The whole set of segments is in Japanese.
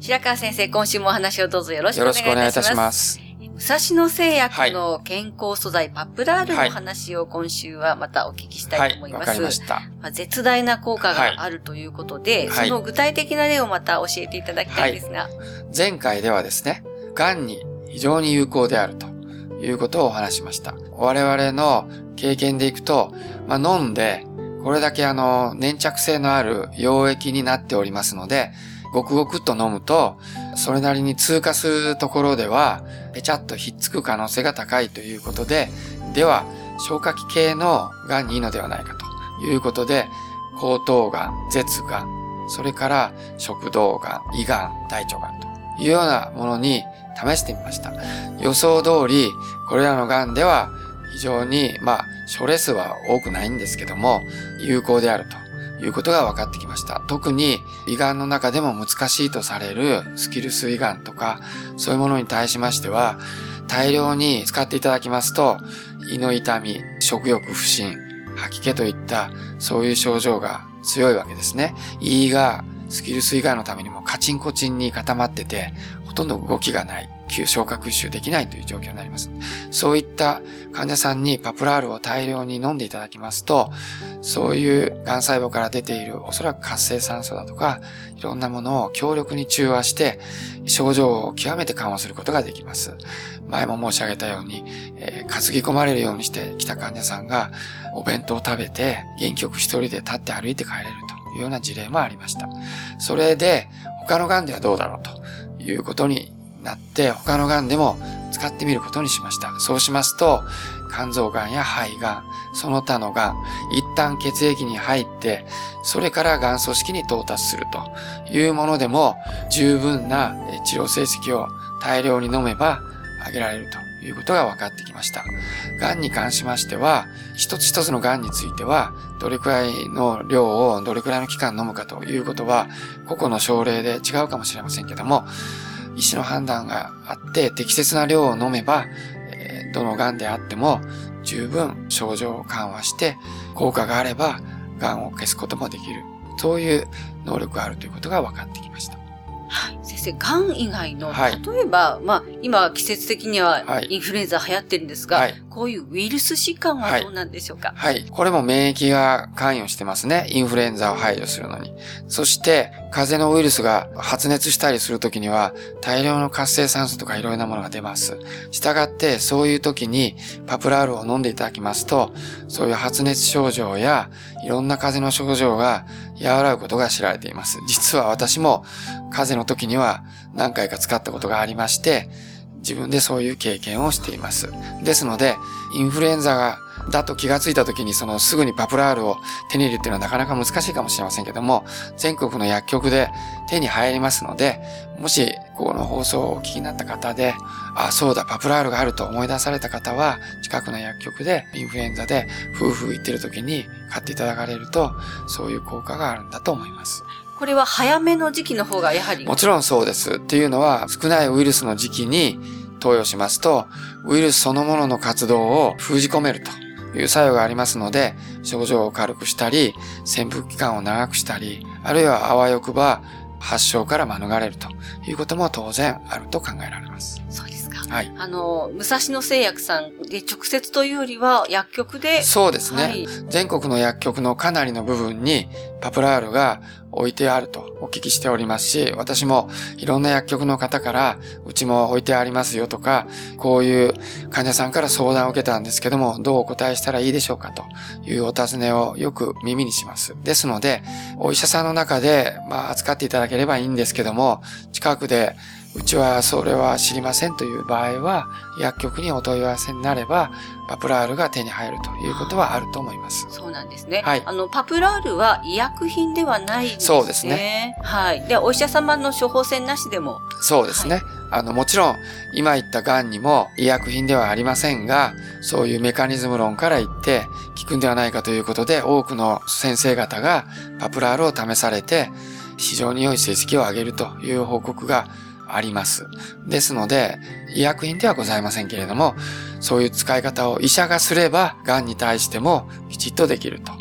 白川先生、今週もお話をどうぞよろしくお願いいたします。よろしくお願いいたします。武蔵野製薬の健康素材パプラールの話を今週はまたお聞きしたいと思います。はい、はい、ました。まあ、絶大な効果があるということで、はい、その具体的な例をまた教えていただきたいですが。前回ではですね、癌に非常に有効であるということをお話しました。我々の経験でいくと、まあ、飲んで、これだけあの、粘着性のある溶液になっておりますので、ごくごくっと飲むと、それなりに通過するところでは、ぺちゃっとひっつく可能性が高いということで、では、消化器系の癌にいいのではないかと。いうことで、喉頭癌、舌癌、それから食道癌、胃癌、大腸癌と。いうようなものに試してみました。予想通り、これらの癌では非常に、まあ、症例数は多くないんですけども、有効であると。いうことが分かってきました。特に胃がんの中でも難しいとされるスキルス胃がんとか、そういうものに対しましては、大量に使っていただきますと、胃の痛み、食欲不振、吐き気といったそういう症状が強いわけですね。胃がスキルス胃がんのためにもカチンコチンに固まってて、ほとんど動きがない。吸消化吸収できないという状況になります。そういった患者さんにパプラールを大量に飲んでいただきますと、そういう癌細胞から出ているおそらく活性酸素だとか、いろんなものを強力に中和して、症状を極めて緩和することができます。前も申し上げたように、えー、担ぎ込まれるようにしてきた患者さんが、お弁当を食べて、元気よく一人で立って歩いて帰れるというような事例もありました。それで、他の癌ではどうだろうということになって他の癌でも使ってみることにしました。そうしますと、肝臓癌や肺癌、その他の癌、一旦血液に入って、それから癌組織に到達するというものでも、十分な治療成績を大量に飲めば上げられるということが分かってきました。癌に関しましては、一つ一つの癌については、どれくらいの量をどれくらいの期間飲むかということは、個々の症例で違うかもしれませんけども、医師の判断があって適切な量を飲めば、えー、どの癌であっても十分症状を緩和して効果があれば癌を消すこともできる。そういう能力があるということが分かってきました。はい、先生、癌以外の、はい、例えば、まあ、今、季節的にはインフルエンザ流行ってるんですが、はい、こういうウイルス疾患はどうなんでしょうか、はい、はい。これも免疫が関与してますね。インフルエンザを排除するのに。そして、風邪のウイルスが発熱したりするときには、大量の活性酸素とかいろいろなものが出ます。従って、そういうときにパプラールを飲んでいただきますと、そういう発熱症状や、いろんな風邪の症状が和らぐことが知られています。実は私も風邪の時には何回か使ったことがありまして、自分でそういう経験をしています。ですので、インフルエンザがだと気がついた時にそのすぐにパプラールを手に入れるっていうのはなかなか難しいかもしれませんけども、全国の薬局で手に入りますので、もしこの放送をお聞きになった方で、あ、そうだ、パプラールがあると思い出された方は、近くの薬局でインフルエンザで夫婦言ってる時に買っていただかれると、そういう効果があるんだと思います。これは早めの時期の方がやはりもちろんそうです。っていうのは、少ないウイルスの時期に投与しますと、ウイルスそのものの活動を封じ込めるという作用がありますので、症状を軽くしたり、潜伏期間を長くしたり、あるいはあわよくば発症から免れるということも当然あると考えられます。そう。はい。あの、武蔵野製薬さんで直接というよりは薬局で。そうですね。はい、全国の薬局のかなりの部分にパプラールが置いてあるとお聞きしておりますし、私もいろんな薬局の方から、うちも置いてありますよとか、こういう患者さんから相談を受けたんですけども、どうお答えしたらいいでしょうかというお尋ねをよく耳にします。ですので、お医者さんの中で、まあ、扱っていただければいいんですけども、近くでうちはそれは知りませんという場合は、薬局にお問い合わせになれば、パプラールが手に入るということはあると思います。そうなんですね。はい。あの、パプラールは医薬品ではないんですね。そうですね。はい。で、お医者様の処方箋なしでも。そうですね。はい、あの、もちろん、今言った癌にも医薬品ではありませんが、そういうメカニズム論から言って効くんではないかということで、多くの先生方がパプラールを試されて、非常に良い成績を上げるという報告があります。ですので、医薬品ではございませんけれども、そういう使い方を医者がすれば、癌に対してもきちっとできると。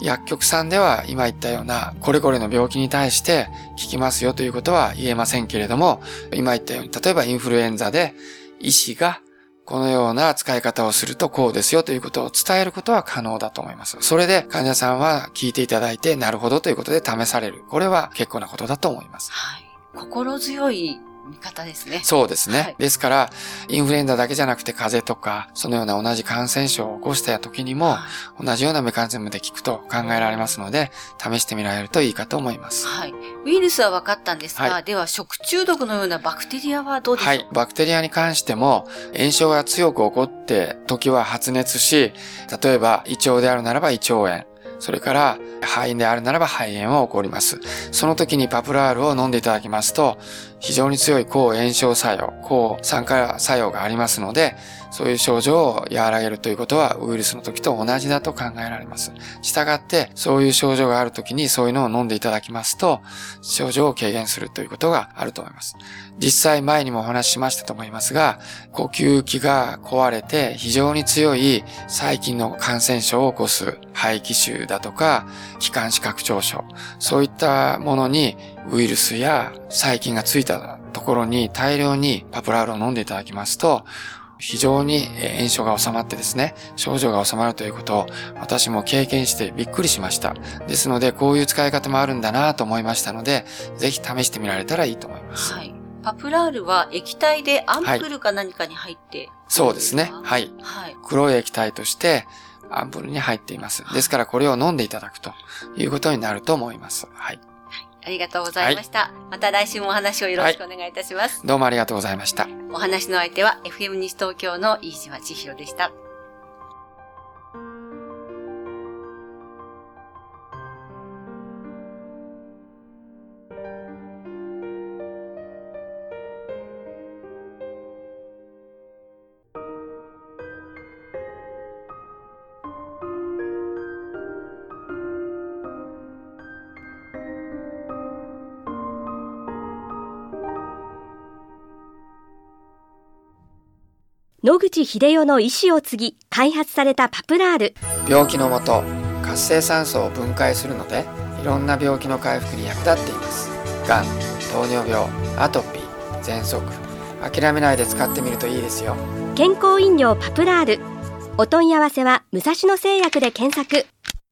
薬局さんでは今言ったようなこれこれの病気に対して効きますよということは言えませんけれども、今言ったように、例えばインフルエンザで医師がこのような使い方をするとこうですよということを伝えることは可能だと思います。それで患者さんは聞いていただいて、なるほどということで試される。これは結構なことだと思います。はい。心強い見方ですね。そうですね。はい、ですから、インフルエンザだけじゃなくて風邪とか、そのような同じ感染症を起こした時にも、はい、同じようなメカニズムで効くと考えられますので、試してみられるといいかと思います。はい。ウイルスは分かったんですが、はい、では食中毒のようなバクテリアはどうでしょう？はい。バクテリアに関しても、炎症が強く起こって時は発熱し、例えば胃腸であるならば胃腸炎、それから肺炎であるならば肺炎は起こります。その時にパプラールを飲んでいただきますと、非常に強い抗炎症作用、抗酸化作用がありますので、そういう症状を和らげるということはウイルスの時と同じだと考えられます。したがって、そういう症状がある時にそういうのを飲んでいただきますと、症状を軽減するということがあると思います。実際前にもお話ししましたと思いますが、呼吸器が壊れて非常に強い細菌の感染症を起こす肺気腫だとか、気管支拡張症、そういったものにウイルスや細菌がついたところに大量にパプラールを飲んでいただきますと、非常に炎症が収まってですね、症状が収まるということを私も経験してびっくりしました。ですので、こういう使い方もあるんだなと思いましたので、ぜひ試してみられたらいいと思います。はい。パプラールは液体でアンプルか何かに入って、はい、そうですね。はい。はい。黒い液体としてアンプルに入っています。ですからこれを飲んでいただくということになると思います。はい。ありがとうございました。はい、また来週もお話をよろしくお願いいたします、はい、どうもありがとうございました。お話の相手は FM 西東京の飯島千尋でした。野口英世の意思を継ぎ開発されたパプラール。病気のもと活性酸素を分解するのでいろんな病気の回復に役立っています。がん糖尿病アトピー喘息。諦めないで使ってみるといいですよ。健康飲料パプラール。お問い合わせは武蔵野製薬で検索